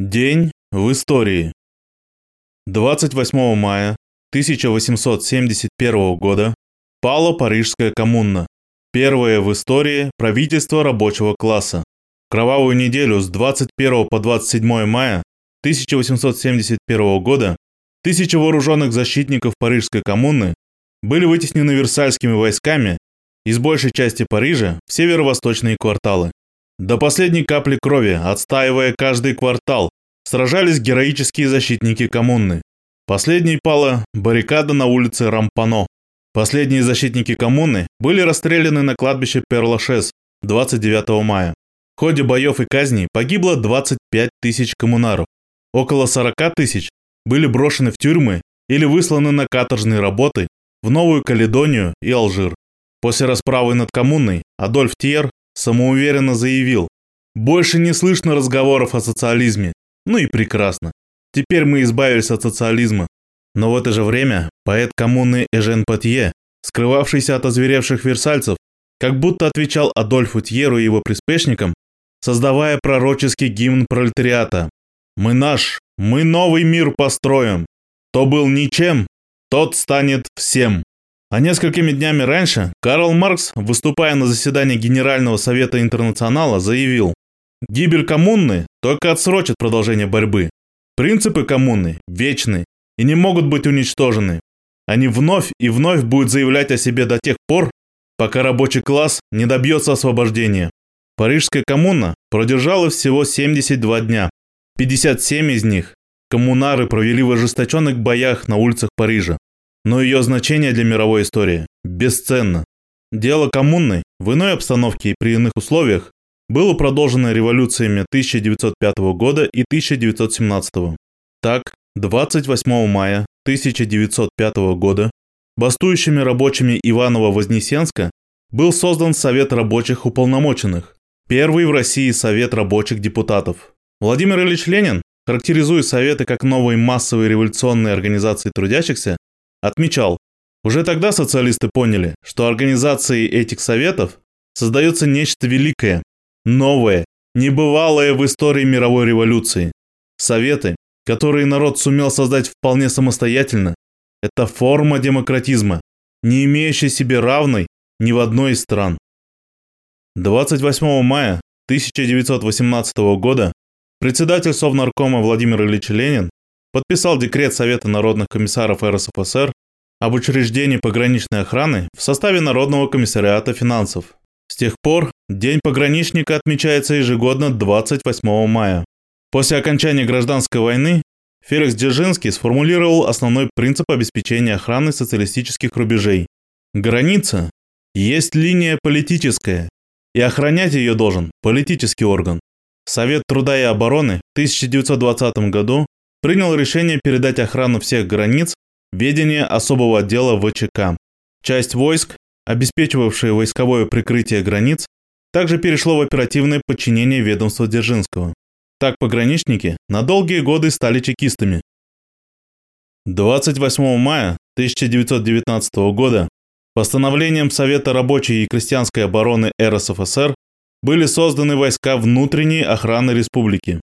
День в истории. 28 мая 1871 года пала Парижская коммуна, первое в истории правительство рабочего класса. Кровавую неделю с 21 по 27 мая 1871 года тысячи вооруженных защитников Парижской коммуны были вытеснены версальскими войсками из большей части Парижа в северо-восточные кварталы. До последней капли крови, отстаивая каждый квартал, сражались героические защитники коммуны. Последней пала баррикада на улице Рампано. Последние защитники коммуны были расстреляны на кладбище Перлашес 29 мая. В ходе боев и казней погибло 25 тысяч коммунаров. Около 40 тысяч были брошены в тюрьмы или высланы на каторжные работы в Новую Каледонию и Алжир. После расправы над коммуной Адольф Тьер самоуверенно заявил, «Больше не слышно разговоров о социализме. Ну и прекрасно. Теперь мы избавились от социализма». Но в это же время поэт коммуны Эжен Патье, скрывавшийся от озверевших версальцев, как будто отвечал Адольфу Тьеру и его приспешникам, создавая пророческий гимн пролетариата. «Мы наш, мы новый мир построим. Кто был ничем, тот станет всем». А несколькими днями раньше Карл Маркс, выступая на заседании Генерального совета интернационала, заявил, «Гибель коммуны только отсрочит продолжение борьбы. Принципы коммуны вечны и не могут быть уничтожены. Они вновь и вновь будут заявлять о себе до тех пор, пока рабочий класс не добьется освобождения. Парижская коммуна продержалась всего 72 дня. 57 из них коммунары провели в ожесточенных боях на улицах Парижа но ее значение для мировой истории бесценно. Дело коммуны в иной обстановке и при иных условиях было продолжено революциями 1905 года и 1917. Так, 28 мая 1905 года бастующими рабочими Иваново-Вознесенска был создан Совет рабочих уполномоченных, первый в России Совет рабочих депутатов. Владимир Ильич Ленин, характеризуя Советы как новые массовые революционные организации трудящихся, Отмечал, уже тогда социалисты поняли, что организацией этих советов создается нечто великое, новое, небывалое в истории мировой революции. Советы, которые народ сумел создать вполне самостоятельно, это форма демократизма, не имеющая себе равной ни в одной из стран. 28 мая 1918 года председатель Совнаркома Владимир Ильич Ленин подписал декрет Совета народных комиссаров РСФСР об учреждении пограничной охраны в составе Народного комиссариата финансов. С тех пор День пограничника отмечается ежегодно 28 мая. После окончания гражданской войны Феликс Дзержинский сформулировал основной принцип обеспечения охраны социалистических рубежей. Граница есть линия политическая, и охранять ее должен политический орган. Совет труда и обороны в 1920 году принял решение передать охрану всех границ ведение особого отдела ВЧК. Часть войск, обеспечивавшая войсковое прикрытие границ, также перешло в оперативное подчинение ведомства Дзержинского. Так пограничники на долгие годы стали чекистами. 28 мая 1919 года постановлением Совета рабочей и крестьянской обороны РСФСР были созданы войска внутренней охраны республики.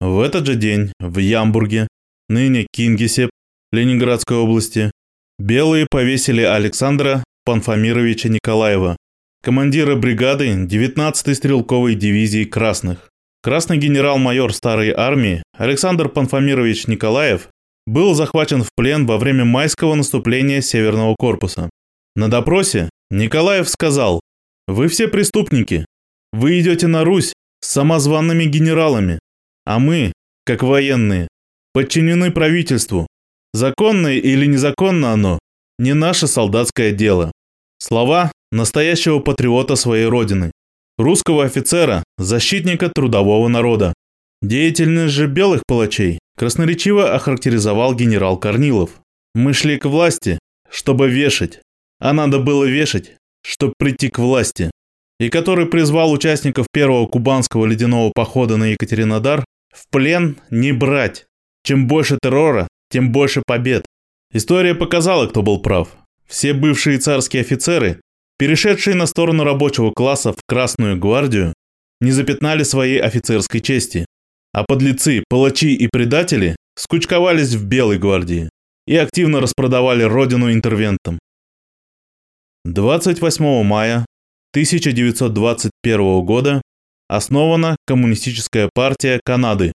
В этот же день в Ямбурге, ныне Кингисепп, Ленинградской области, белые повесили Александра Панфамировича Николаева, командира бригады 19-й стрелковой дивизии Красных. Красный генерал-майор Старой армии Александр Панфамирович Николаев был захвачен в плен во время майского наступления Северного корпуса. На допросе Николаев сказал, «Вы все преступники. Вы идете на Русь с самозванными генералами, а мы, как военные, подчинены правительству. Законно или незаконно оно, не наше солдатское дело. Слова настоящего патриота своей родины, русского офицера, защитника трудового народа. Деятельность же белых палачей красноречиво охарактеризовал генерал Корнилов. Мы шли к власти, чтобы вешать, а надо было вешать, чтобы прийти к власти. И который призвал участников первого кубанского ледяного похода на Екатеринодар в плен не брать. Чем больше террора, тем больше побед. История показала, кто был прав. Все бывшие царские офицеры, перешедшие на сторону рабочего класса в Красную гвардию, не запятнали своей офицерской чести. а подлецы, палачи и предатели скучковались в Белой гвардии и активно распродавали родину интервентам. 28 мая 1921 года основана Коммунистическая партия Канады.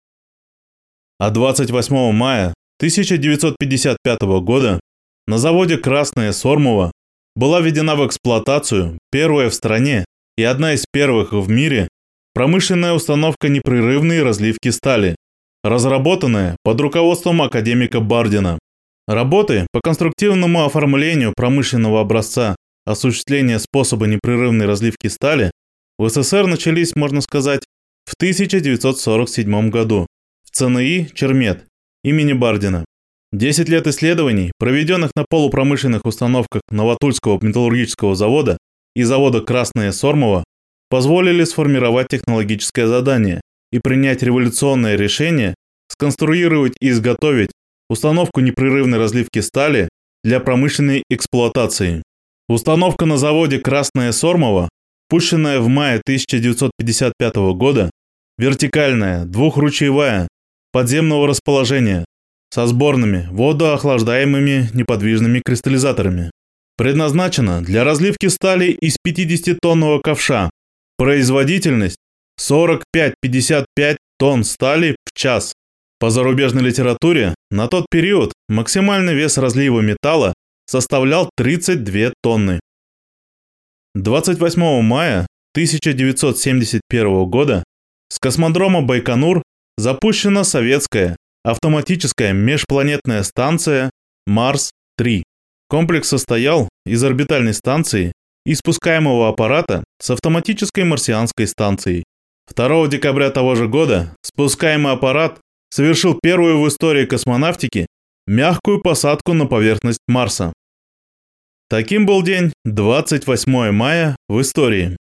А 28 мая 1955 года на заводе «Красное Сормово» была введена в эксплуатацию первая в стране и одна из первых в мире промышленная установка непрерывной разливки стали, разработанная под руководством академика Бардина. Работы по конструктивному оформлению промышленного образца осуществления способа непрерывной разливки стали в СССР начались, можно сказать, в 1947 году в ЦНИ «Чермет» имени Бардина. Десять лет исследований, проведенных на полупромышленных установках Новотульского металлургического завода и завода «Красное Сормово», позволили сформировать технологическое задание и принять революционное решение сконструировать и изготовить установку непрерывной разливки стали для промышленной эксплуатации. Установка на заводе «Красное Сормово», пущенная в мае 1955 года, вертикальная, двухручьевая, подземного расположения, со сборными водоохлаждаемыми неподвижными кристаллизаторами. Предназначена для разливки стали из 50-тонного ковша. Производительность 45-55 тонн стали в час. По зарубежной литературе на тот период максимальный вес разлива металла составлял 32 тонны. 28 мая 1971 года с космодрома Байконур запущена советская автоматическая межпланетная станция Марс-3. Комплекс состоял из орбитальной станции и спускаемого аппарата с автоматической марсианской станцией. 2 декабря того же года спускаемый аппарат совершил первую в истории космонавтики мягкую посадку на поверхность Марса. Таким был день 28 мая в истории.